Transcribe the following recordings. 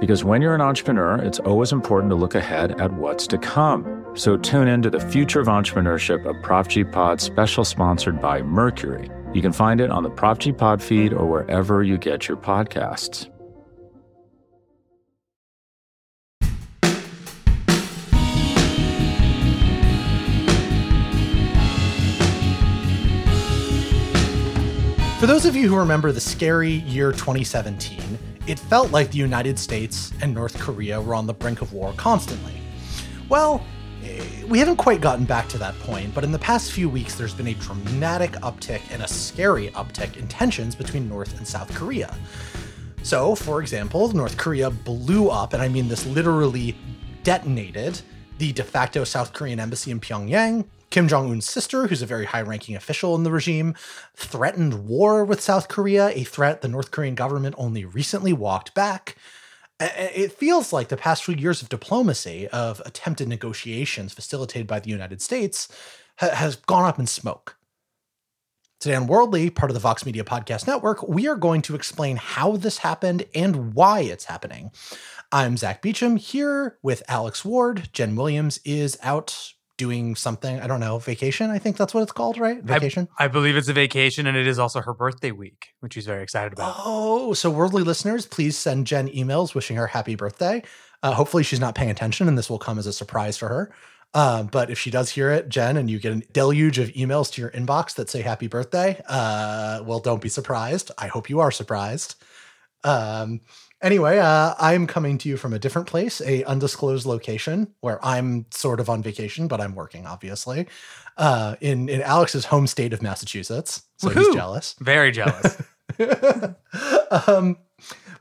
Because when you're an entrepreneur, it's always important to look ahead at what's to come. So tune in to the Future of Entrepreneurship, a Prop G Pod special sponsored by Mercury. You can find it on the Prop G Pod feed or wherever you get your podcasts. For those of you who remember the scary year 2017, it felt like the United States and North Korea were on the brink of war constantly. Well, eh, we haven't quite gotten back to that point, but in the past few weeks, there's been a dramatic uptick and a scary uptick in tensions between North and South Korea. So, for example, North Korea blew up, and I mean this literally detonated, the de facto South Korean embassy in Pyongyang. Kim Jong un's sister, who's a very high ranking official in the regime, threatened war with South Korea, a threat the North Korean government only recently walked back. It feels like the past few years of diplomacy, of attempted negotiations facilitated by the United States, ha- has gone up in smoke. Today on Worldly, part of the Vox Media Podcast Network, we are going to explain how this happened and why it's happening. I'm Zack Beauchamp here with Alex Ward. Jenn Williams is out doing something. I don't know, vacation. I think that's what it's called, right? Vacation. I, I, believe it's a vacation, and it is also her birthday week, which she's very excited about. Oh, so worldly listeners, please send Jenn emails wishing her happy birthday. Uh, hopefully, she's not paying attention, and this will come as a surprise for her. Um, but if she does hear it, Jenn, and you get a deluge of emails to your inbox that say happy birthday, uh, well, don't be surprised. I hope you are surprised. Um, Anyway, uh, I'm coming to you from a different place, a undisclosed location where I'm sort of on vacation, but I'm working, obviously, uh, in in Alex's home state of Massachusetts. So Woo-hoo! he's jealous. Very jealous. um,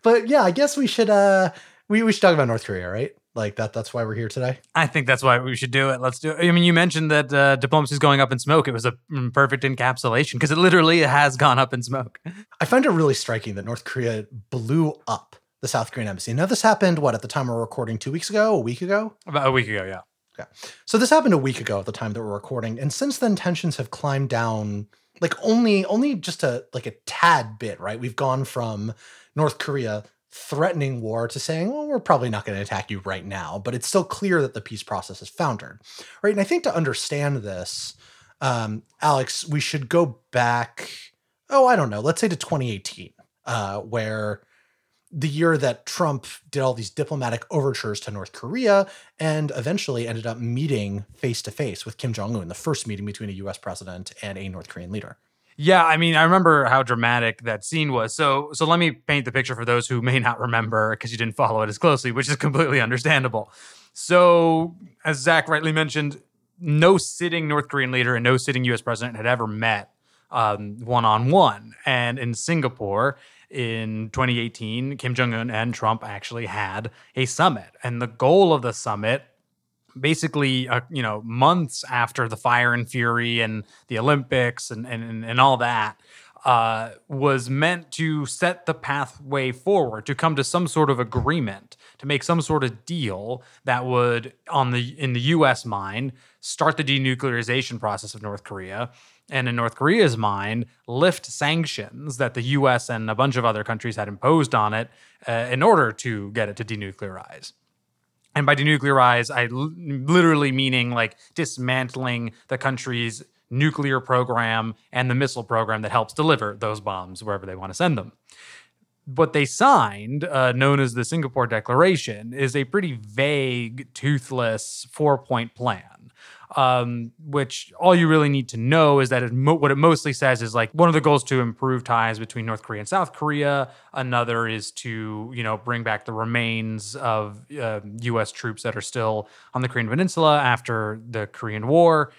but yeah, I guess we should uh, we we should talk about North Korea, right? Like that. That's why we're here today. I think that's why we should do it. Let's do it. I mean, you mentioned that uh, diplomacy is going up in smoke. It was a perfect encapsulation because it literally has gone up in smoke. I find it really striking that North Korea blew up the South Korean embassy. Now, this happened, what, at the time we're recording, two weeks ago, a week ago? About a week ago, yeah. Okay. So this happened a week ago at the time that we're recording. And since then, tensions have climbed down like only only just a like a tad bit, right? We've gone from North Korea threatening war to saying, well, we're probably not going to attack you right now, but it's still clear that the peace process has foundered. Right. And I think to understand this, um, Alex, we should go back, oh, I don't know, let's say to 2018, uh, where the year that Trump did all these diplomatic overtures to North Korea and eventually ended up meeting face to face with Kim Jong un, the first meeting between a US president and a North Korean leader. Yeah, I mean, I remember how dramatic that scene was. So, so let me paint the picture for those who may not remember because you didn't follow it as closely, which is completely understandable. So, as Zack rightly mentioned, no sitting North Korean leader and no sitting U.S. president had ever met one on one. And in Singapore, in 2018, Kim Jong un and Trump actually had a summit. And the goal of the summit, basically, uh, you know, months after the fire and fury and the Olympics and, and, and all that, uh, was meant to set the pathway forward to come to some sort of agreement to make some sort of deal that would on the in the US mind start the denuclearization process of North Korea and in North Korea's mind, lift sanctions that the US and a bunch of other countries had imposed on it uh, in order to get it to denuclearize. And by denuclearize, I l- literally meaning like dismantling the country's nuclear program and the missile program that helps deliver those bombs wherever they want to send them. what they signed, uh, known as the Singapore Declaration, is a pretty vague, toothless four point plan. Um, which all you really need to know is that it mo- what it mostly says is like one of the goals to improve ties between North Korea and South Korea. Another is to you know bring back the remains of uh, U.S. troops that are still on the Korean Peninsula after the Korean War.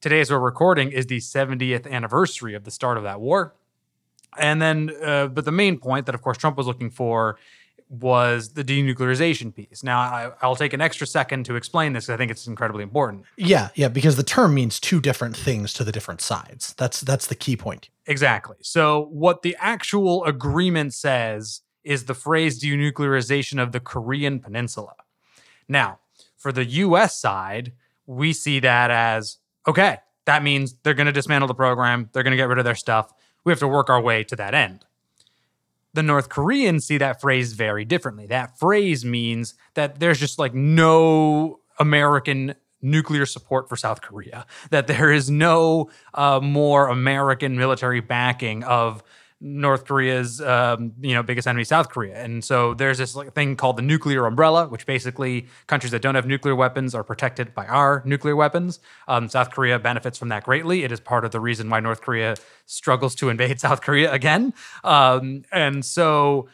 Today, as we're recording, is the 70th anniversary of the start of that war. And then, uh, but the main point that, of course, Trump was looking for was the denuclearization piece. Now, I, I'll take an extra second to explain this I think it's incredibly important. Yeah, yeah, because the term means two different things to the different sides. That's that's the key point. Exactly. So, what the actual agreement says is the phrase denuclearization of the Korean Peninsula. Now, for the US side, we see that as okay, that means they're going to dismantle the program, they're going to get rid of their stuff. We have to work our way to that end. The North Koreans see that phrase very differently. That phrase means that there's just like no American nuclear support for South Korea, that there is no uh, more American military backing of North Korea's um, you know biggest enemy, South Korea, and so there's this like, thing called the nuclear umbrella, which basically countries that don't have nuclear weapons are protected by our nuclear weapons. Um, South Korea benefits from that greatly. It is part of the reason why North Korea struggles to invade South Korea again, um, and so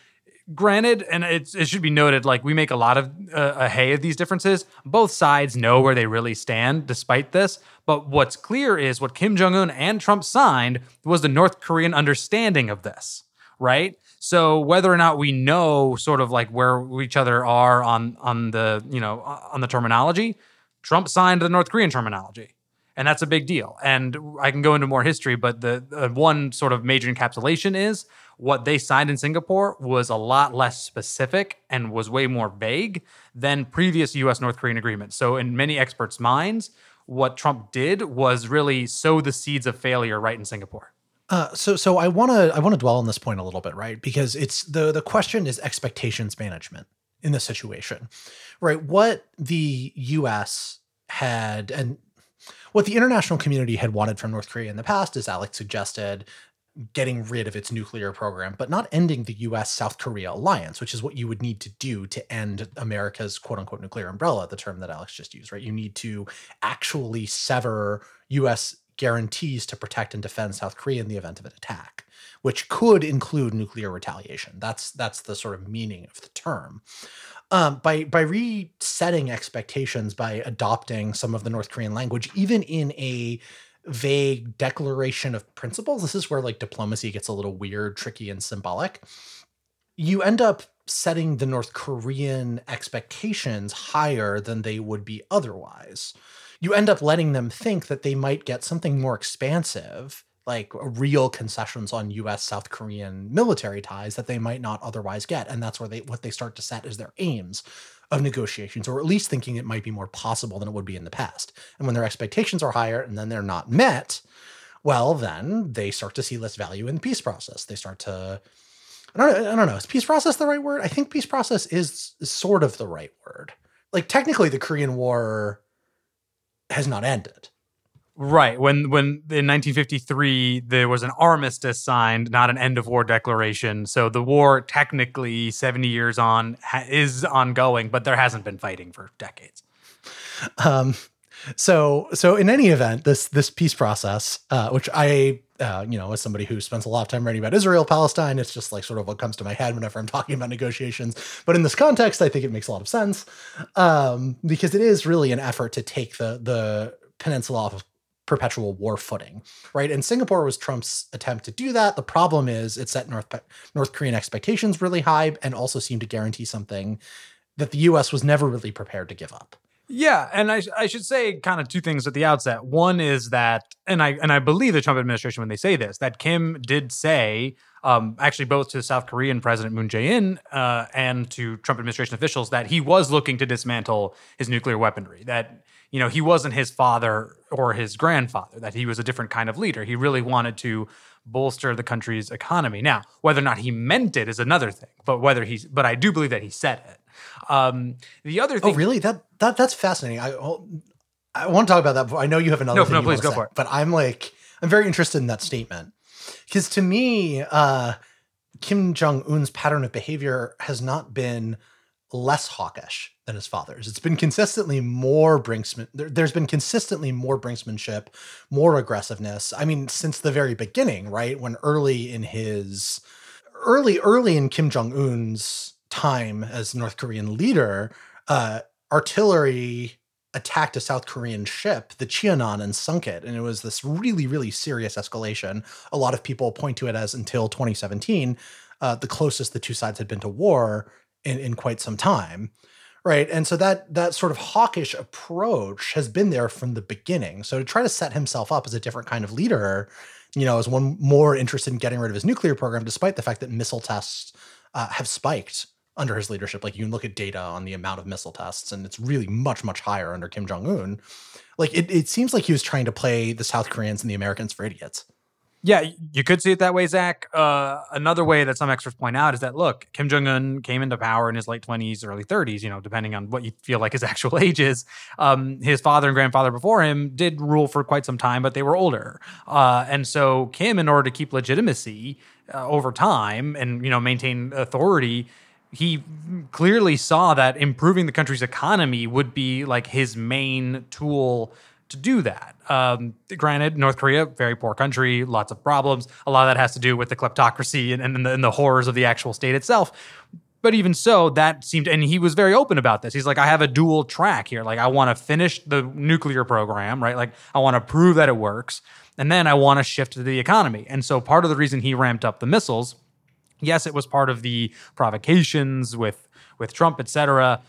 granted, and it, it should be noted, like we make a lot of uh, a hay of these differences. Both sides know where they really stand, despite this. But what's clear is what Kim Jong Un and Trump signed was the North Korean understanding of this, right? So whether or not we know sort of like where each other are on on the you know on the terminology, Trump signed the North Korean terminology and that's a big deal. And I can go into more history, but the, one sort of major encapsulation is what they signed in Singapore was a lot less specific and was way more vague than previous US North Korean agreements. So, in many experts' minds, what Trump did was really sow the seeds of failure right in Singapore. Uh, so, so I want to I want to dwell on this point a little bit, right? Because it's the the question is expectations management in this situation, right? What the U.S. had and what the international community had wanted from North Korea in the past, as Alex suggested, getting rid of its nuclear program, but not ending the US South Korea alliance, which is what you would need to do to end America's quote unquote nuclear umbrella, the term that Alex just used, right? You need to actually sever US guarantees to protect and defend South Korea in the event of an attack, which could include nuclear retaliation. That's that's the sort of meaning of the term. Um, by by resetting expectations by adopting some of the North Korean language, even in a vague declaration of principles. This is where like diplomacy gets a little weird, tricky, and symbolic. You end up setting the North Korean expectations higher than they would be otherwise. You end up letting them think that they might get something more expansive, like real concessions on US South Korean military ties that they might not otherwise get. And that's where they what they start to set as their aims of negotiations, or at least thinking it might be more possible than it would be in the past. And when their expectations are higher and then they're not met, well, then they start to see less value in the peace process. They start to, I don't, know, I don't know, is peace process the right word? I think peace process is, is sort of the right word. Like technically, the Korean War has not ended. Right. When when in 1953 there was an armistice signed, not an end of war declaration. So the war technically 70 years on ha- is ongoing, but there hasn't been fighting for decades. Um so so in any event, this this peace process, uh, which I uh, you know, as somebody who spends a lot of time writing about Israel, Palestine, it's just like sort of what comes to my head whenever I'm talking about negotiations. But in this context, I think it makes a lot of sense um, because it is really an effort to take the the peninsula off of perpetual war footing, right? And Singapore was Trump's attempt to do that. The problem is it set North North Korean expectations really high and also seemed to guarantee something that the US was never really prepared to give up. Yeah, and I, I should say kind of two things at the outset. One is that, and I and I believe the Trump administration when they say this, that Kim did say, um, actually both to South Korean President Moon Jae-in uh, and to Trump administration officials, that he was looking to dismantle his nuclear weaponry. That you know he wasn't his father or his grandfather. That he was a different kind of leader. He really wanted to bolster the country's economy. Now, whether or not he meant it is another thing. But whether he's, but I do believe that he said it. Um, the other thing, oh really? That that that's fascinating. I I want to talk about that. But I know you have another. No, thing no, please go say, for it. But I'm like, I'm very interested in that statement because to me, uh, Kim Jong Un's pattern of behavior has not been less hawkish than his father's. It's been consistently more brinksman. There, has been consistently more brinksmanship, more aggressiveness. I mean, since the very beginning, right? When early in his early early in Kim Jong Un's time as North Korean leader, uh, artillery attacked a South Korean ship, the Cheonan, and sunk it. And it was this really, really serious escalation. A lot of people point to it as until 2017, uh, the closest the two sides had been to war in, in quite some time. Right. And so that that sort of hawkish approach has been there from the beginning. So to try to set himself up as a different kind of leader, you know, as one more interested in getting rid of his nuclear program, despite the fact that missile tests uh, have spiked under his leadership. Like you can look at data on the amount of missile tests, and it's really much, much higher under Kim Jong Un. Like it, it seems like he was trying to play the South Koreans and the Americans for idiots. Yeah, you could see it that way, Zack. Uh, another way that some experts point out is that look, Kim Jong Un came into power in his late twenties, early thirties. You know, depending on what you feel like his actual age is. Um, his father and grandfather before him did rule for quite some time, but they were older, uh, and so Kim, in order to keep legitimacy uh, over time and you know maintain authority, he clearly saw that improving the country's economy would be like his main tool to do that. Um, granted, North Korea, very poor country, lots of problems. A lot of that has to do with the kleptocracy and, and, the, and the horrors of the actual state itself. But even so, that seemed, and he was very open about this. He's like, I have a dual track here. Like, I want to finish the nuclear program, right? Like, I want to prove that it works. And then I want to shift to the economy. And so, part of the reason he ramped up the missiles, yes, it was part of the provocations with with Trump, et cetera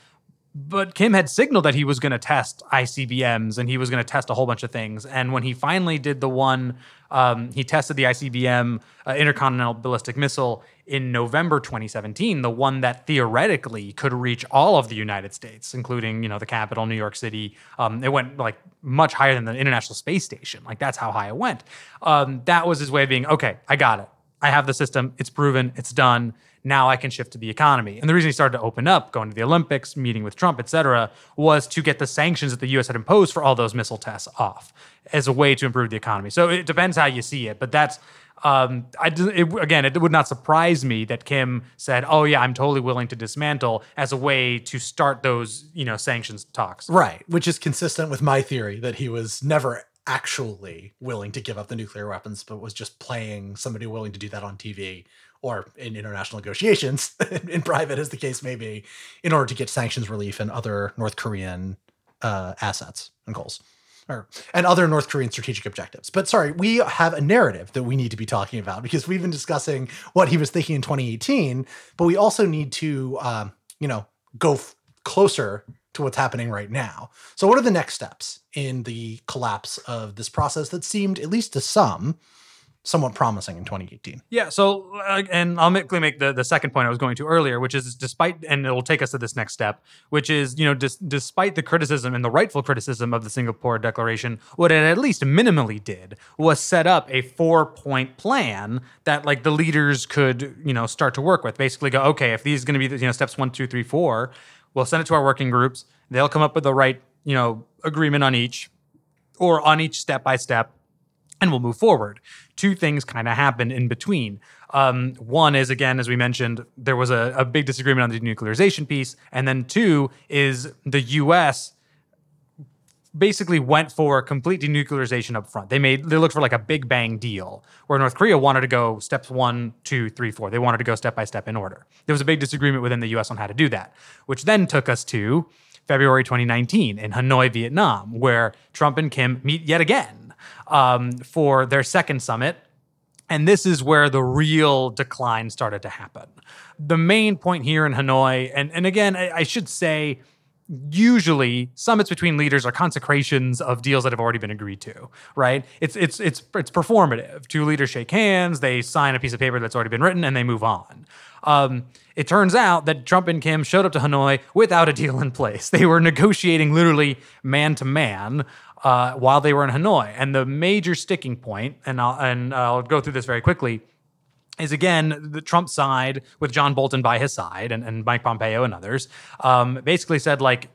but Kim had signaled that he was going to test ICBMs and he was going to test a whole bunch of things. And when he finally did the one, um, he tested the ICBM uh, intercontinental ballistic missile in November 2017, the one that theoretically could reach all of the United States, including you know the capital, New York City. Um, it went like much higher than the International Space Station. Like that's how high it went. Um, that was his way of being okay. I got it. I have the system. It's proven. It's done now I can shift to the economy. And the reason he started to open up, going to the Olympics, meeting with Trump, et cetera, was to get the sanctions that the U.S. had imposed for all those missile tests off as a way to improve the economy. So it depends how you see it, but that's. Um, I, it, again, it would not surprise me that Kim said, "Oh yeah, I'm totally willing to dismantle" as a way to start those, you know, sanctions talks. Right, which is consistent with my theory that he was never actually willing to give up the nuclear weapons, but was just playing somebody willing to do that on TV or in international negotiations, in private as the case may be, in order to get sanctions relief and other North Korean uh, assets and goals. Or, and other North Korean strategic objectives. But sorry, we have a narrative that we need to be talking about because we've been discussing what he was thinking in 2018, but we also need to, um, you know, go f- closer to what's happening right now. So, what are the next steps in the collapse of this process that seemed, at least to some, somewhat promising in 2018. Yeah. So, uh, and I'll quickly make the, the second point I was going to earlier, which is despite, and it will take us to this next step, which is, you know, dis- despite the criticism and the rightful criticism of the Singapore Declaration, what it at least minimally did was set up a four point plan that, like, the leaders could, you know, start to work with. Basically, go, okay, if these are going to be, you know, steps one, two, three, four, we'll send it to our working groups. They'll come up with the right, you know, agreement on each or on each step by step and we'll move forward. Two things kind of happen in between. Um, one is, again, as we mentioned, there was a, a big disagreement on the denuclearization piece. And then two is the US basically went for complete denuclearization up front. They made they looked for like a big bang deal, where North Korea wanted to go steps one, two, three, four. They wanted to go step by step in order. There was a big disagreement within the US on how to do that, which then took us to February 2019 in Hanoi, Vietnam, where Trump and Kim meet yet again um, for their second summit. And this is where the real decline started to happen. The main point here in Hanoi, and, and again, I, I should say, usually summits between leaders are consecrations of deals that have already been agreed to right it's it's it's it's performative two leaders shake hands they sign a piece of paper that's already been written and they move on um, it turns out that Trump and Kim showed up to Hanoi without a deal in place. They were negotiating literally man to man uh, while they were in Hanoi. And the major sticking point, and I'll, and I'll go through this very quickly, is again the Trump side with John Bolton by his side and, and Mike Pompeo and others um, basically said like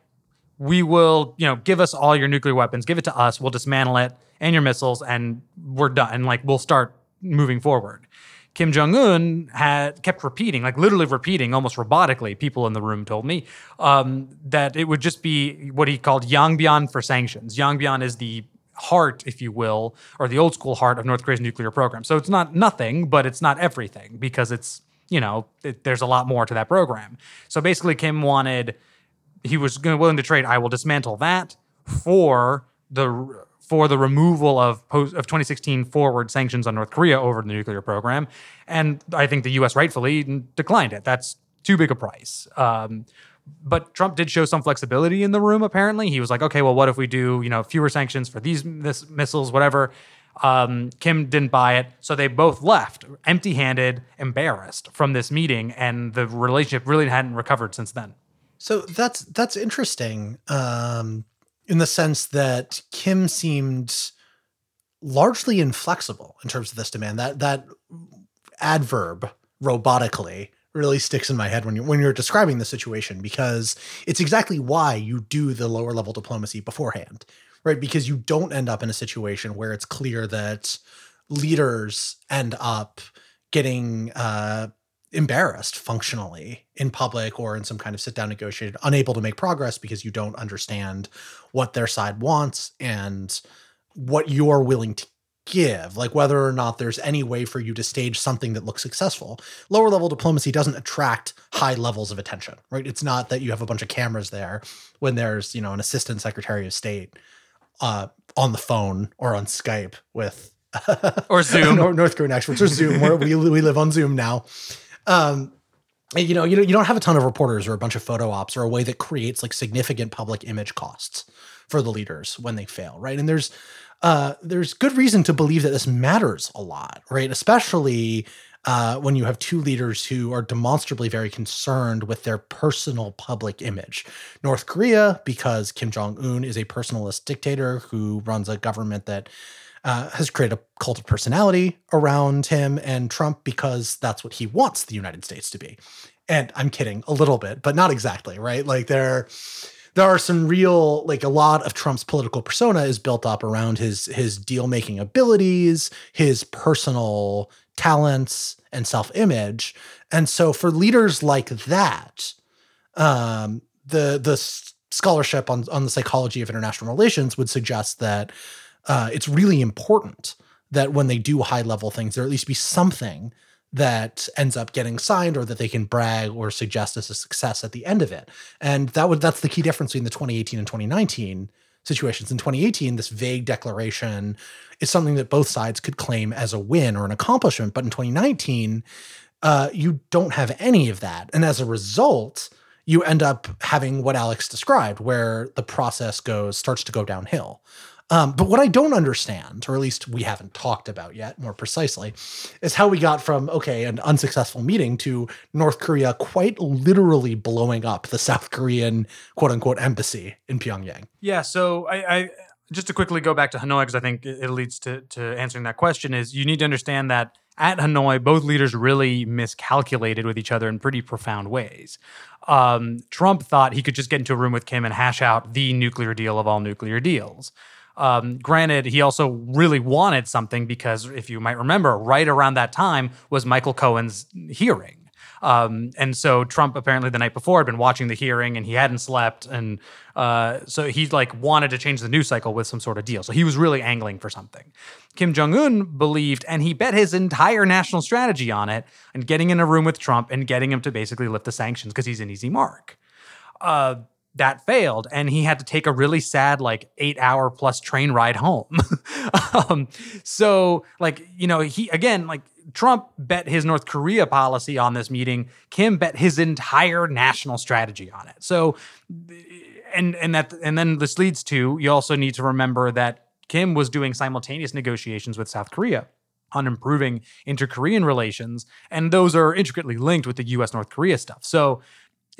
we will you know give us all your nuclear weapons give it to us we'll dismantle it and your missiles and we're done and like we'll start moving forward Kim Jong Un had kept repeating, like literally repeating, almost robotically. People in the room told me um, that it would just be what he called Yongbyon for sanctions. Yongbyon is the heart, if you will, or the old school heart of North Korea's nuclear program. So it's not nothing, but it's not everything because it's you know it, there's a lot more to that program. So basically, Kim wanted he was willing to trade. I will dismantle that for the for the removal of post, of 2016 forward sanctions on North Korea over the nuclear program, and I think the U.S. rightfully declined it. That's too big a price. Um, but Trump did show some flexibility in the room. Apparently, he was like, "Okay, well, what if we do you know fewer sanctions for these this, missiles, whatever." Um, Kim didn't buy it, so they both left empty-handed, embarrassed from this meeting, and the relationship really hadn't recovered since then. So that's that's interesting. Um, in the sense that Kim seemed largely inflexible in terms of this demand. That that adverb robotically really sticks in my head when you when you're describing the situation because it's exactly why you do the lower level diplomacy beforehand, right? Because you don't end up in a situation where it's clear that leaders end up getting uh, embarrassed functionally in public or in some kind of sit down negotiated, unable to make progress because you don't understand what their side wants and what you're willing to give, like whether or not there's any way for you to stage something that looks successful. Lower level diplomacy doesn't attract high levels of attention, right? It's not that you have a bunch of cameras there when there's, you know, an assistant secretary of state uh, on the phone or on Skype with or Zoom North Korean experts or Zoom. where we we live on Zoom now. Um, you know, you know, you don't have a ton of reporters or a bunch of photo ops or a way that creates like significant public image costs for the leaders when they fail, right? And there's uh, there's good reason to believe that this matters a lot, right? Especially uh, when you have two leaders who are demonstrably very concerned with their personal public image. North Korea, because Kim Jong Un is a personalist dictator who runs a government that uh, has created a cult of personality around him, and Trump because that's what he wants the United States to be. And I'm kidding a little bit, but not exactly, right? Like there, there are some real, like a lot of Trump's political persona is built up around his his deal making abilities, his personal talents, and self image. And so, for leaders like that, um, the the scholarship on on the psychology of international relations would suggest that uh, it's really important that when they do high level things, there at least be something that ends up getting signed or that they can brag or suggest as a success at the end of it. And that would that's the key difference between the 2018 and 2019 situations. In 2018, this vague declaration is something that both sides could claim as a win or an accomplishment. But in 2019, uh, you don't have any of that. And as a result, you end up having what Alex described, where the process goes starts to go downhill. Um, but what I don't understand, or at least we haven't talked about yet more precisely, is how we got from, okay, an unsuccessful meeting to North Korea quite literally blowing up the South Korean quote unquote embassy in Pyongyang. Yeah. So I, I just to quickly go back to Hanoi, because I think it leads to, to answering that question, is you need to understand that at Hanoi, both leaders really miscalculated with each other in pretty profound ways. Um, Trump thought he could just get into a room with Kim and hash out the nuclear deal of all nuclear deals. Um, granted, he also really wanted something because, if you might remember, right around that time was Michael Cohen's hearing. Um, and so Trump apparently the night before had been watching the hearing and he hadn't slept, and uh, so he like wanted to change the news cycle with some sort of deal. So he was really angling for something. Kim Jong Un believed, and he bet his entire national strategy on it, and getting in a room with Trump and getting him to basically lift the sanctions because he's an easy mark. Uh, that failed and he had to take a really sad like eight hour plus train ride home. Um, so like you know he again like trump bet his north korea policy on this meeting. Kim bet his entire national strategy on it. So and and that and then this leads to you also need to remember that kim was doing simultaneous negotiations with south korea on improving inter-korean relations and those are intricately linked with the us north korea stuff. So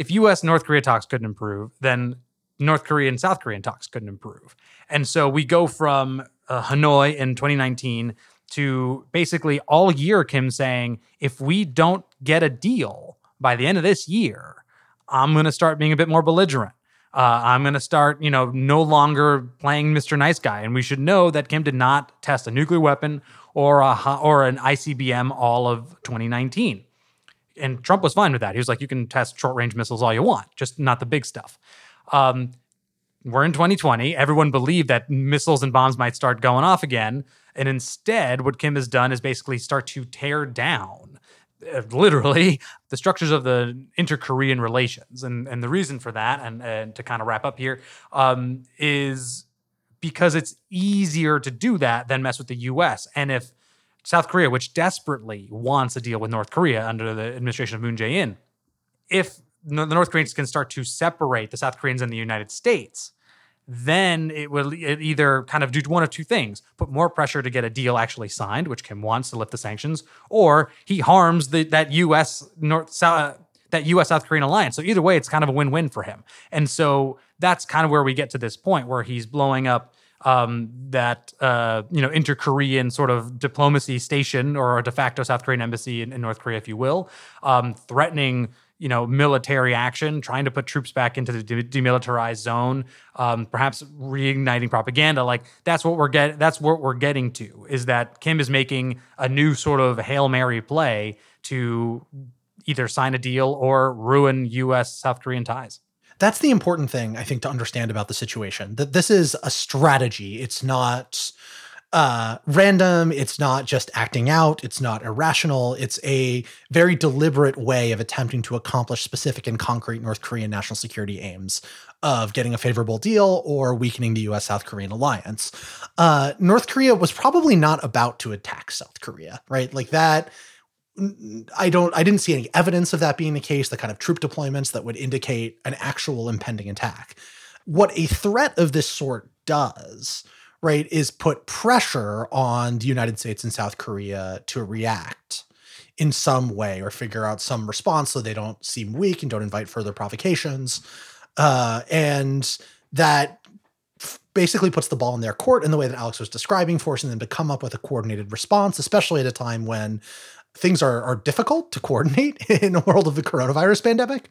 if US North Korea talks couldn't improve, then North Korean South Korean talks couldn't improve. And so we go from uh, Hanoi in 2019 to basically all year Kim saying, if we don't get a deal by the end of this year, I'm going to start being a bit more belligerent. Uh, I'm going to start, you know, no longer playing Mr. Nice Guy. And we should know that Kim did not test a nuclear weapon or a or an ICBM all of 2019. And Trump was fine with that. He was like, you can test short range missiles all you want, just not the big stuff. Um, we're in 2020. Everyone believed that missiles and bombs might start going off again. And instead, what Kim has done is basically start to tear down, uh, literally, the structures of the inter Korean relations. And, and the reason for that, and, and to kind of wrap up here, um, is because it's easier to do that than mess with the US. And if South Korea, which desperately wants a deal with North Korea under the administration of Moon Jae in, if the North Koreans can start to separate the South Koreans and the United States, then it will either kind of do one of two things put more pressure to get a deal actually signed, which Kim wants to lift the sanctions, or he harms the, that U.S. North South. That U.S. South Korean alliance. So either way, it's kind of a win-win for him. And so that's kind of where we get to this point where he's blowing up um, that uh, you know inter-Korean sort of diplomacy station or a de facto South Korean embassy in, in North Korea, if you will, um, threatening you know military action, trying to put troops back into the de- demilitarized zone, um, perhaps reigniting propaganda. Like that's what we're getting. That's what we're getting to. Is that Kim is making a new sort of hail mary play to either sign a deal or ruin U.S. South Korean ties. That's the important thing I think to understand about the situation. That this is a strategy. It's not uh, random. It's not just acting out. It's not irrational. It's a very deliberate way of attempting to accomplish specific and concrete North Korean national security aims of getting a favorable deal or weakening the US South Korean alliance. Uh, North Korea was probably not about to attack South Korea, right? Like that. I don't I didn't see any evidence of that being the case, the kind of troop deployments that would indicate an actual impending attack. What a threat of this sort does right, is put pressure on the United States and South Korea to react in some way or figure out some response so they don't seem weak and don't invite further provocations. Uh, and that basically puts the ball in their court in the way that Alex was describing, forcing them to come up with a coordinated response, especially at a time when things are, are difficult to coordinate in a world of the coronavirus pandemic,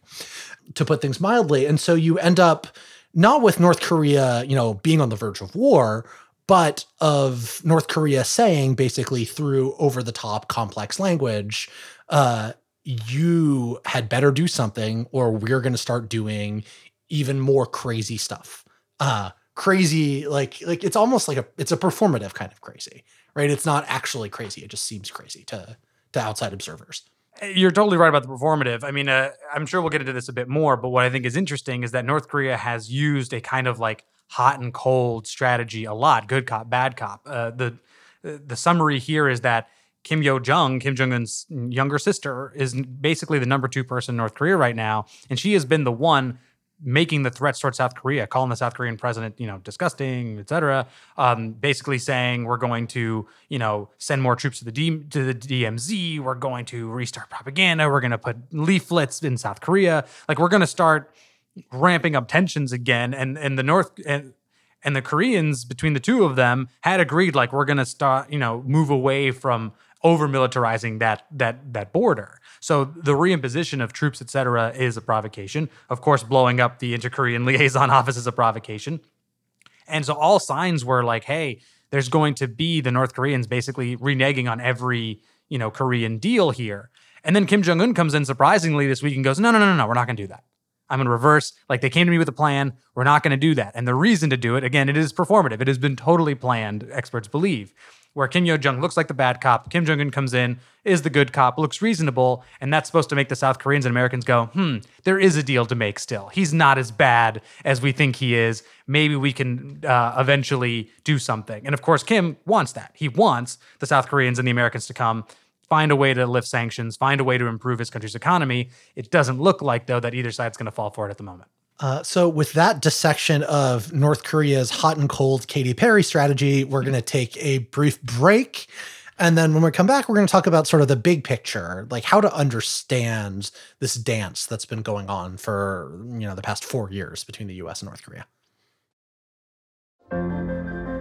to put things mildly. And so you end up not with North Korea, you know, being on the verge of war, but of North Korea saying basically through over the top complex language, uh, you had better do something or we're going to start doing even more crazy stuff. Uh, crazy like like it's almost like a it's a performative kind of crazy, right? It's not actually crazy. It just seems crazy to to outside observers. You're totally right about the performative. I mean, uh, I'm sure we'll get into this a bit more, but what I think is interesting is that North Korea has used a kind of like hot and cold strategy a lot good cop, bad cop. Uh, the, the summary here is that Kim Yo Jong, Kim Jong Un's younger sister, is basically the number two person in North Korea right now. And she has been the one making the threats towards South Korea, calling the South Korean president, you know, disgusting, et cetera. Um, basically saying we're going to, you know, send more troops to the D- to the DMZ. We're going to restart propaganda. We're going to put leaflets in South Korea. Like we're going to start ramping up tensions again. And and the North and and the Koreans between the two of them had agreed like we're going to start, you know, move away from over militarizing that that that border. So the reimposition of troops, et cetera, is a provocation. Of course, blowing up the inter-Korean liaison office is a provocation. And so all signs were like, hey, there's going to be the North Koreans basically reneging on every, you know, Korean deal here. And then Kim Jong Un comes in surprisingly this week and goes, no, no, no, no, no, we're not going to do that. I'm in reverse. Like they came to me with a plan. We're not going to do that. And the reason to do it, again, it is performative. It has been totally planned, experts believe where Kim Yo Jong looks like the bad cop. Kim Jong Un comes in, is the good cop, looks reasonable, and that's supposed to make the South Koreans and Americans go, hmm, there is a deal to make still. He's not as bad as we think he is. Maybe we can uh, eventually do something. And of course, Kim wants that. He wants the South Koreans and the Americans to come. Find a way to lift sanctions, find a way to improve his country's economy. It doesn't look like, though, that either side's going to fall for it at the moment. Uh, so, with that dissection of North Korea's hot and cold Katy Perry strategy, we're going to take a brief break. And then when we come back, we're going to talk about sort of the big picture, like how to understand this dance that's been going on for, you know, the past four years between the US and North Korea.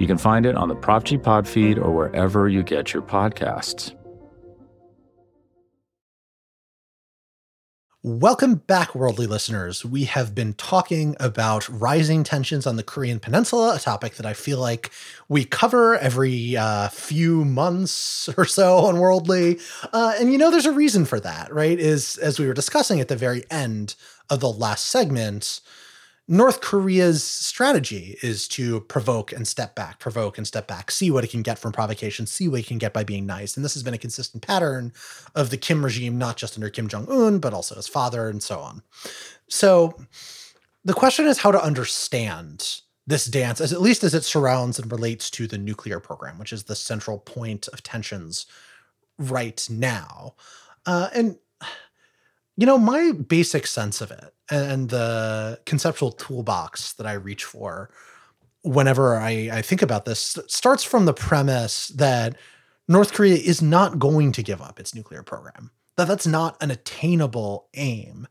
You can find it on the Prop G Pod feed or wherever you get your podcasts. Welcome back, worldly listeners. We have been talking about rising tensions on the Korean Peninsula, a topic that I feel like we cover every uh, few months or so on Worldly. Uh, and you know, there's a reason for that, right? Is as we were discussing at the very end of the last segment, North Korea's strategy is to provoke and step back, provoke and step back, see what it can get from provocation, see what it can get by being nice. And this has been a consistent pattern of the Kim regime, not just under Kim Jong un, but also his father and so on. So the question is how to understand this dance, as at least as it surrounds and relates to the nuclear program, which is the central point of tensions right now. Uh, and you know, my basic sense of it and the conceptual toolbox that I reach for whenever I, I think about this starts from the premise that North Korea is not going to give up its nuclear program. That that's not an attainable aim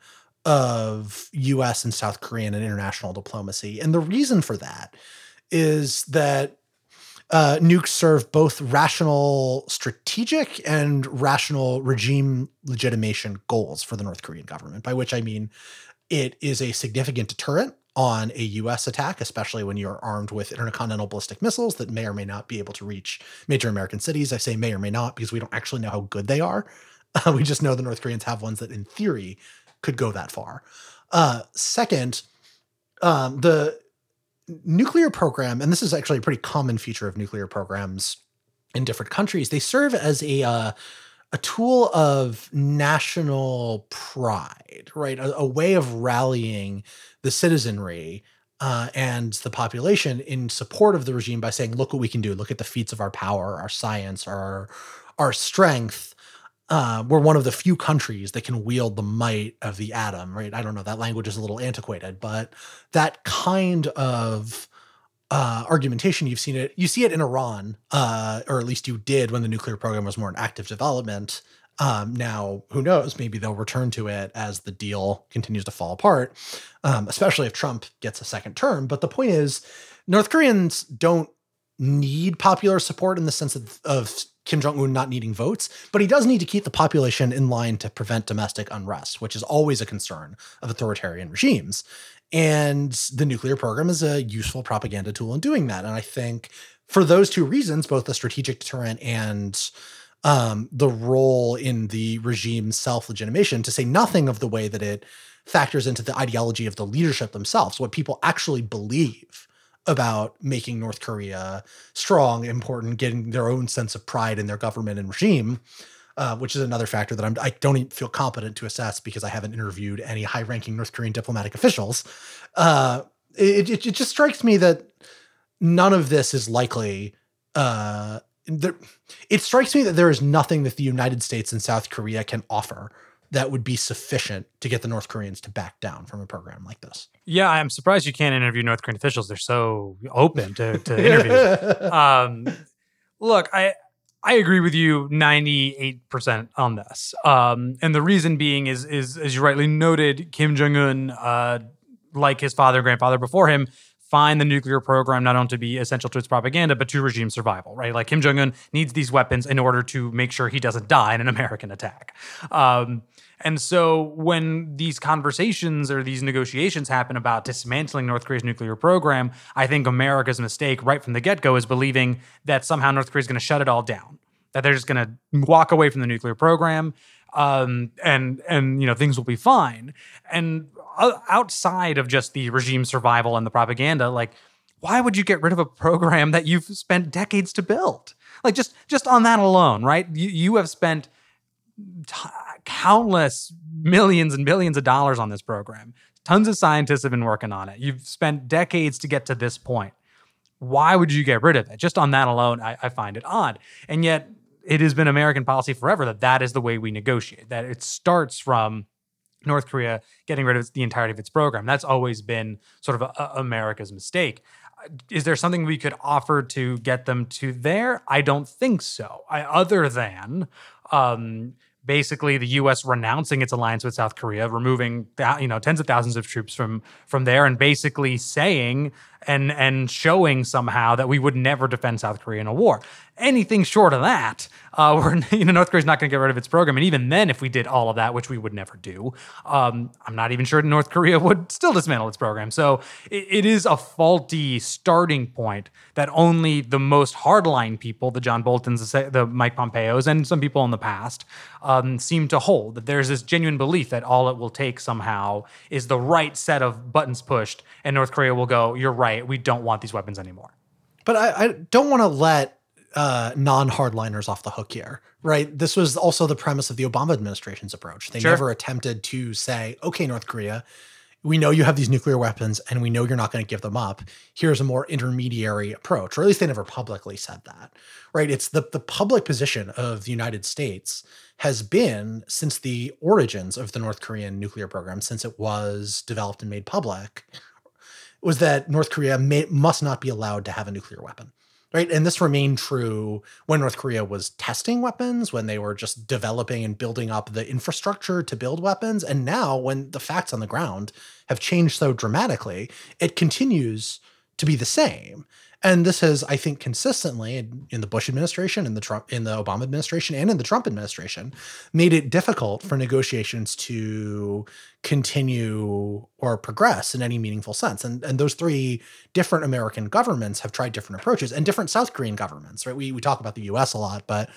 of US and South Korean and international diplomacy. And the reason for that is that uh, nukes serve both rational strategic and rational regime legitimation goals for the North Korean government, by which I mean it is a significant deterrent on a US attack, especially when you're armed with intercontinental ballistic missiles that may or may not be able to reach major American cities. I say may or may not because we don't actually know how good they are. We just know the North Koreans have ones that, in theory, could go that far. Uh, second, um, the nuclear program, and this is actually a pretty common feature of nuclear programs in different countries, they serve as a uh, a tool of national pride, right? A, a way of rallying the citizenry uh, and the population in support of the regime by saying, "Look what we can do! Look at the feats of our power, our science, our our strength." Uh, we're one of the few countries that can wield the might of the atom, right? I don't know, that language is a little antiquated, but that kind of uh, argumentation, you've seen it, you see it in Iran, uh, or at least you did when the nuclear program was more in active development. Um, now, who knows? Maybe they'll return to it as the deal continues to fall apart, um, especially if Trump gets a second term. But the point is, North Koreans don't need popular support in the sense of, of Kim Jong un not needing votes, but he does need to keep the population in line to prevent domestic unrest, which is always a concern of authoritarian regimes. And the nuclear program is a useful propaganda tool in doing that. And I think for those two reasons, both the strategic deterrent and um, the role in the regime's self legitimation, to say nothing of the way that it factors into the ideology of the leadership themselves, what people actually believe about making North Korea strong, important, getting their own sense of pride in their government and regime, uh, which is another factor that I'm, I don't even feel competent to assess because I haven't interviewed any high ranking North Korean diplomatic officials. Uh, it, it, it, just strikes me that none of this is likely. Uh, there, it strikes me that there is nothing that the United States and South Korea can offer that would be sufficient to get the North Koreans to back down from a program like this. Yeah, I'm surprised you can't interview North Korean officials. They're so open to, to interview. um, look, I I agree with you 98% on this. Um, and the reason being is is as you rightly noted, Kim Jong Un, uh, like his father and grandfather before him, find the nuclear program not only to be essential to its propaganda, but to regime survival, right? Like Kim Jong un needs these weapons in order to make sure he doesn't die in an American attack. Um, and so when these conversations or these negotiations happen about dismantling North Korea's nuclear program, I think America's mistake right from the get go is believing that somehow North Korea is going to shut it all down, that they're just going to walk away from the nuclear program. Um, and and you know things will be fine. And outside of just the regime survival and the propaganda, like why would you get rid of a program that you've spent decades to build? Like just just on that alone, right? You you have spent t- countless millions and billions of dollars on this program. Tons of scientists have been working on it. You've spent decades to get to this point. why would you get rid of it? Just on that alone, I, I find it odd. And yet, it has been American policy forever that that is the way we negotiate. That it starts from North Korea getting rid of the entirety of its program. That's always been sort of a, a America's mistake. Is there something we could offer to get them to there? I don't think so. I, other than um, basically the U.S. renouncing its alliance with South Korea, removing you know tens of thousands of troops from from there, and basically saying and and showing somehow that we would never defend South Korea in a war. Anything short of that, uh, we're you know North Korea's not going to get rid of its program, and even then, if we did all of that, which we would never do, um, I'm not even sure North Korea would still dismantle its program. So it, it is a faulty starting point that only the most hardline people, the John Boltons, the, the Mike Pompeos, and some people in the past, um, seem to hold. That there's this genuine belief that all it will take somehow is the right set of buttons pushed, and North Korea will go, "You're right." Right, we don't want these weapons anymore. But I, I don't want to let uh, non-hardliners off the hook here, right? This was also the premise of the Obama administration's approach. They sure. never attempted to say, "Okay, North Korea, we know you have these nuclear weapons, and we know you're not going to give them up. Here's a more intermediary approach," or at least they never publicly said that, right? It's the the public position of the United States has been since the origins of the North Korean nuclear program, since it was developed and made public was that North Korea may, must not be allowed to have a nuclear weapon. Right. And this remained true when North Korea was testing weapons, when they were just developing and building up the infrastructure to build weapons. And now, when the facts on the ground have changed so dramatically, it continues to be the same. And this has, I think, consistently in, the Bush administration, in the Trump, in the Obama administration, and in the Trump administration, made it difficult for negotiations to continue or progress in any meaningful sense. And and those three different American governments have tried different approaches, and different South Korean governments. Right? We we talk about the U.S. a lot, but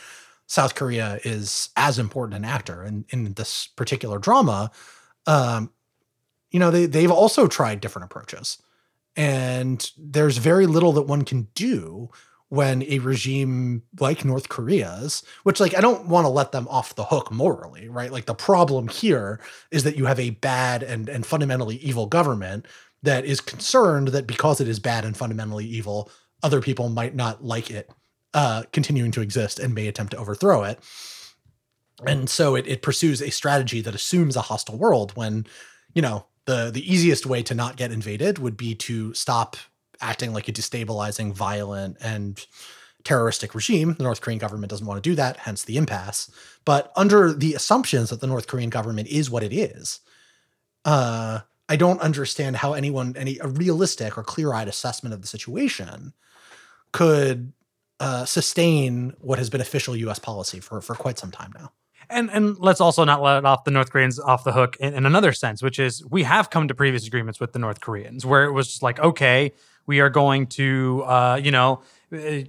South Korea is as important an actor in in this particular drama. Um, you know, they they've also tried different approaches. And there's very little that one can do when a regime like North Korea's, which like I don't want to let them off the hook morally, right? Like the problem here is that you have a bad and and fundamentally evil government that is concerned that because it is bad and fundamentally evil, other people might not like it uh, continuing to exist and may attempt to overthrow it. And so it, it pursues a strategy that assumes a hostile world when, you know, the the easiest way to not get invaded would be to stop acting like a destabilizing, violent, and terroristic regime. The North Korean government doesn't want to do that, hence the impasse. But under the assumptions that the North Korean government is what it is, uh, I don't understand how anyone, any a realistic or clear-eyed assessment of the situation, could uh, sustain what has been official U.S. policy for for quite some time now. And and let's also not let off the North Koreans off the hook in, in, another sense, which is we have come to previous agreements with the North Koreans where it was just like, okay, we are going to, uh, you know, uh,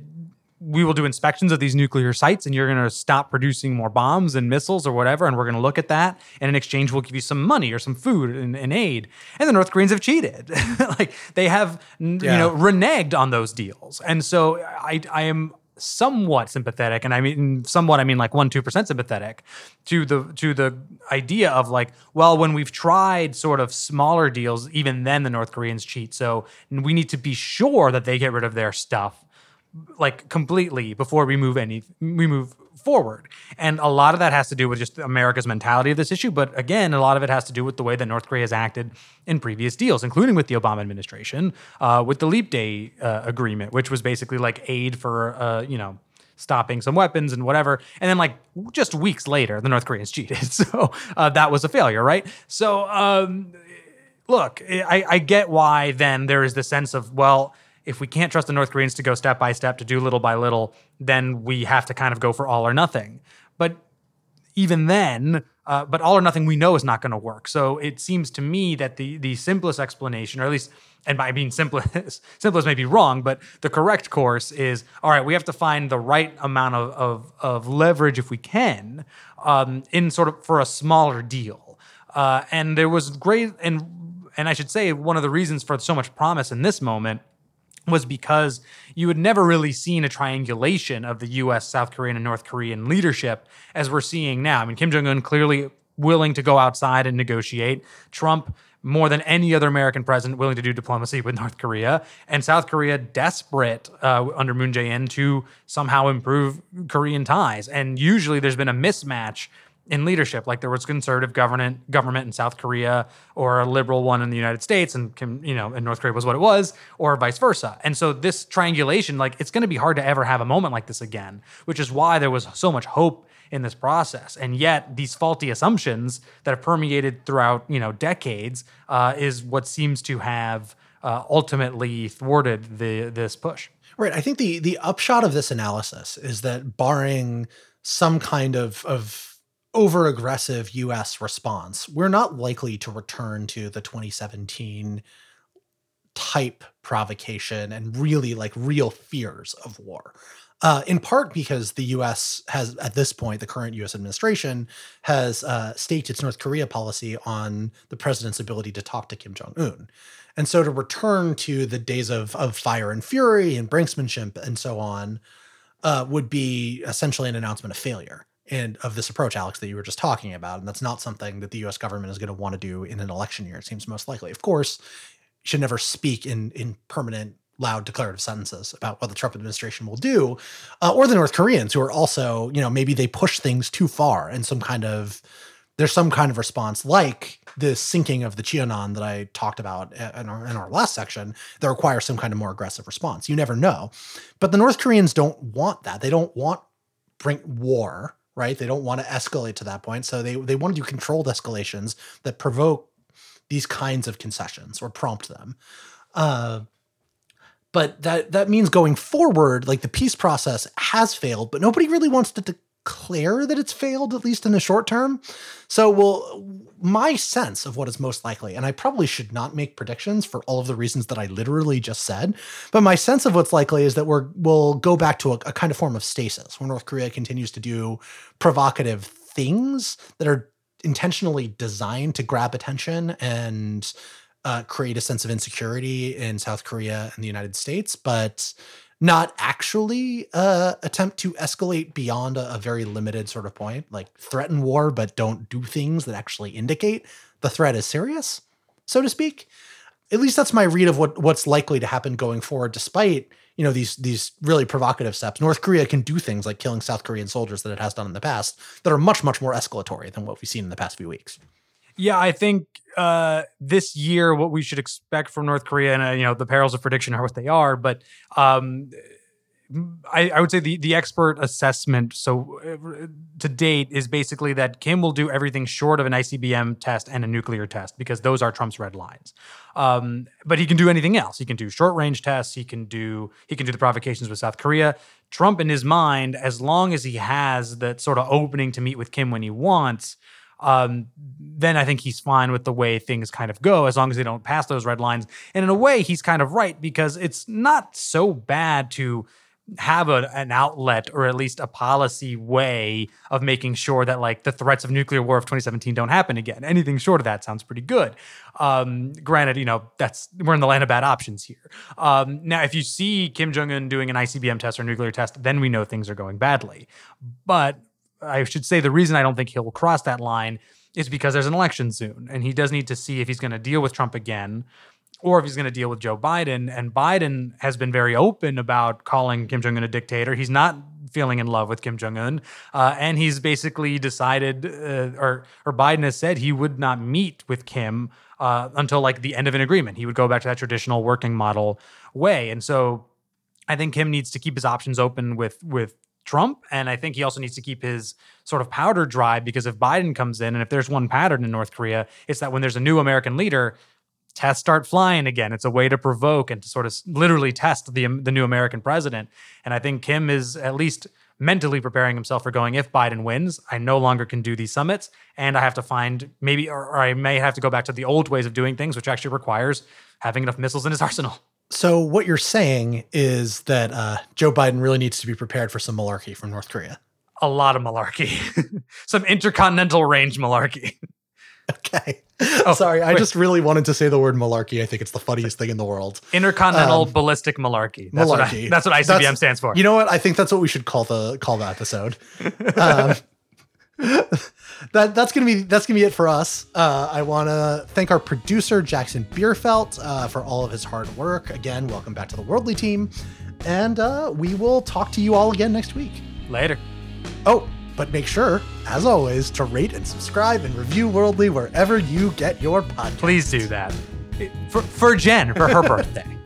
we will do inspections of these nuclear sites and you're going to stop producing more bombs and missiles or whatever. And we're going to look at that. And in exchange, we'll give you some money or some food and, and aid. And the North Koreans have cheated. like they have, yeah. you know, reneged on those deals. And so I, I am somewhat sympathetic, and I mean somewhat, I mean like one two percent sympathetic to the to the idea of like, well, when we've tried sort of smaller deals, even then the North Koreans cheat. So we need to be sure that they get rid of their stuff like completely before we move any we move forward. And a lot of that has to do with just America's mentality of this issue. But again, a lot of it has to do with the way that North Korea has acted in previous deals, including with the Obama administration, uh, with the Leap Day uh, agreement, which was basically like aid for, uh, you know, stopping some weapons and whatever. And then, like, just weeks later, the North Koreans cheated. So uh, that was a failure, right? So, um, look, I, I get why then there is the sense of, well, if we can't trust the North Koreans to go step by step, to do little by little, then we have to kind of go for all or nothing. But even then, uh, but all or nothing we know is not going to work. So it seems to me that the the simplest explanation, or at least, and by being simplest, simplest may be wrong, but the correct course is all right. We have to find the right amount of of, of leverage if we can um, in sort of for a smaller deal. Uh, and there was great and and I should say one of the reasons for so much promise in this moment was because you had never really seen a triangulation of the US, South Korean, and North Korean leadership as we're seeing now. I mean, Kim Jong un clearly willing to go outside and negotiate. Trump more than any other American president willing to do diplomacy with North Korea, and South Korea desperate uh, under Moon Jae-in to somehow improve Korean ties. And usually, there's been a mismatch in leadership. Like there was conservative government government in South Korea or a liberal one in the United States, and you know, in North Korea was what it was, or vice versa. And so this triangulation, like it's going to be hard to ever have a moment like this again, which is why there was so much hope in this process. And yet, these faulty assumptions that have permeated throughout you know decades uh, is what seems to have uh, ultimately thwarted the this push. Right. I think the the upshot of this analysis is that barring some kind of of over aggressive US response, we're not likely to return to the 2017 type provocation and really like real fears of war. Uh, in part because the U.S. has, at this point, the current U.S. administration has uh, staked its North Korea policy on the president's ability to talk to Kim Jong Un, and so to return to the days of of fire and fury and brinksmanship and so on uh, would be essentially an announcement of failure and of this approach, Alex, that you were just talking about. And that's not something that the US government is going to want to do in an election year, it seems most likely. Of course, you should never speak in in permanent loud declarative sentences about what the Trump administration will do, uh, or the North Koreans who are also, you know, maybe they push things too far and some kind of there's some kind of response like the sinking of the Cheonan that I talked about in our, in our last section that requires some kind of more aggressive response. You never know. But the North Koreans don't want that. They don't want bring war right? They don't want to escalate to that point. So they, they want to do controlled escalations that provoke these kinds of concessions or prompt them. Uh, but that that means going forward, like the peace process has failed, but nobody really wants to declare that it's failed, at least in the short term. So, well, my sense of what is most likely, and I probably should not make predictions for all of the reasons that I literally just said, but my sense of what's likely is that we're we'll go back to a, a kind of form of stasis where North Korea continues to do provocative things that are intentionally designed to grab attention and uh, create a sense of insecurity in South Korea and the United States, but not actually uh, attempt to escalate beyond a, a, very limited sort of point, like threaten war, but don't do things that actually indicate the threat is serious, so to speak. At least that's my read of what what's likely to happen going forward, despite you know these these really provocative steps. North Korea can do things like killing South Korean soldiers that it has done in the past that are much much more escalatory than what we've seen in the past few weeks. Yeah, I think uh, this year what we should expect from North Korea, and uh, you know the perils of prediction are what they are, but um, I, I, would say the the expert assessment so uh, to date is basically that Kim will do everything short of an ICBM test and a nuclear test because those are Trump's red lines. Um, but he can do anything else. He can do short range tests. He can do he can do the provocations with South Korea. Trump, in his mind, as long as he has that sort of opening to meet with Kim when he wants um, then I think he's fine with the way things kind of go as long as they don't pass those red lines. And in a way, he's kind of right because it's not so bad to have a, an outlet or at least a policy way of making sure that like the threats of nuclear war of 2017 don't happen again. Anything short of that sounds pretty good. Um, granted, you know that's we're in the land of bad options here. Um, now, if you see Kim Jong Un doing an ICBM test or nuclear test, then we know things are going badly. But I should say the reason I don't think he'll cross that line is because there's an election soon, and he does need to see if he's going to deal with Trump again or if he's going to deal with Joe Biden. And Biden has been very open about calling Kim Jong un a dictator. He's not feeling in love with Kim Jong Un, uh, and he's basically decided, uh, or or Biden has said he would not meet with Kim uh, until like the end of an agreement. He would go back to that traditional working model way, and so. I think Kim needs to keep his options open with with Trump. And I think he also needs to keep his sort of powder dry because if Biden comes in and if there's one pattern in North Korea, it's that when there's a new American leader, tests start flying again. It's a way to provoke and to sort of literally test the, the new American president. And I think Kim is at least mentally preparing himself for going if Biden wins, I no longer can do these summits. And I have to find maybe, or, or I may have to go back to the old ways of doing things, which actually requires having enough missiles in his arsenal. So what you're saying is that uh, Joe Biden really needs to be prepared for some malarkey from North Korea. A lot of malarkey, some intercontinental range malarkey. Okay. Oh, Sorry, I just really wanted to say the word malarkey. I think it's the funniest thing in the world. Intercontinental um, ballistic malarkey. That's malarkey. What I, that's what ICBM that's, stands for. You know what? I think that's what we should call the call the episode. um, that that's gonna be that's gonna be it for us. Uh, I want to thank our producer Jackson Bierfeldt uh, for all of his hard work. Again, welcome back to the Worldly team, and uh, we will talk to you all again next week. Later. Oh, but make sure, as always, to rate and subscribe and review Worldly wherever you get your podcast. Please do that for for Jenn for her birthday.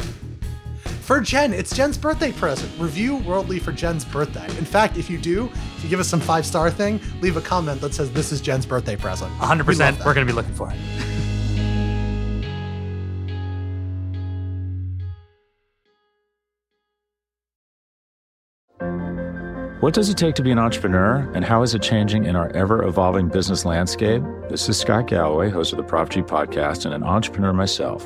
For Jenn, it's Jenn's birthday present. Review Worldly for Jenn's birthday. In fact, if you do, if you give us some five star thing, leave a comment that says this is Jenn's birthday present. 100%. We we're going to be looking for it. What does it take to be an entrepreneur, and how is it changing in our ever evolving business landscape? This is Scott Galloway, host of the Prop G podcast, and an entrepreneur myself.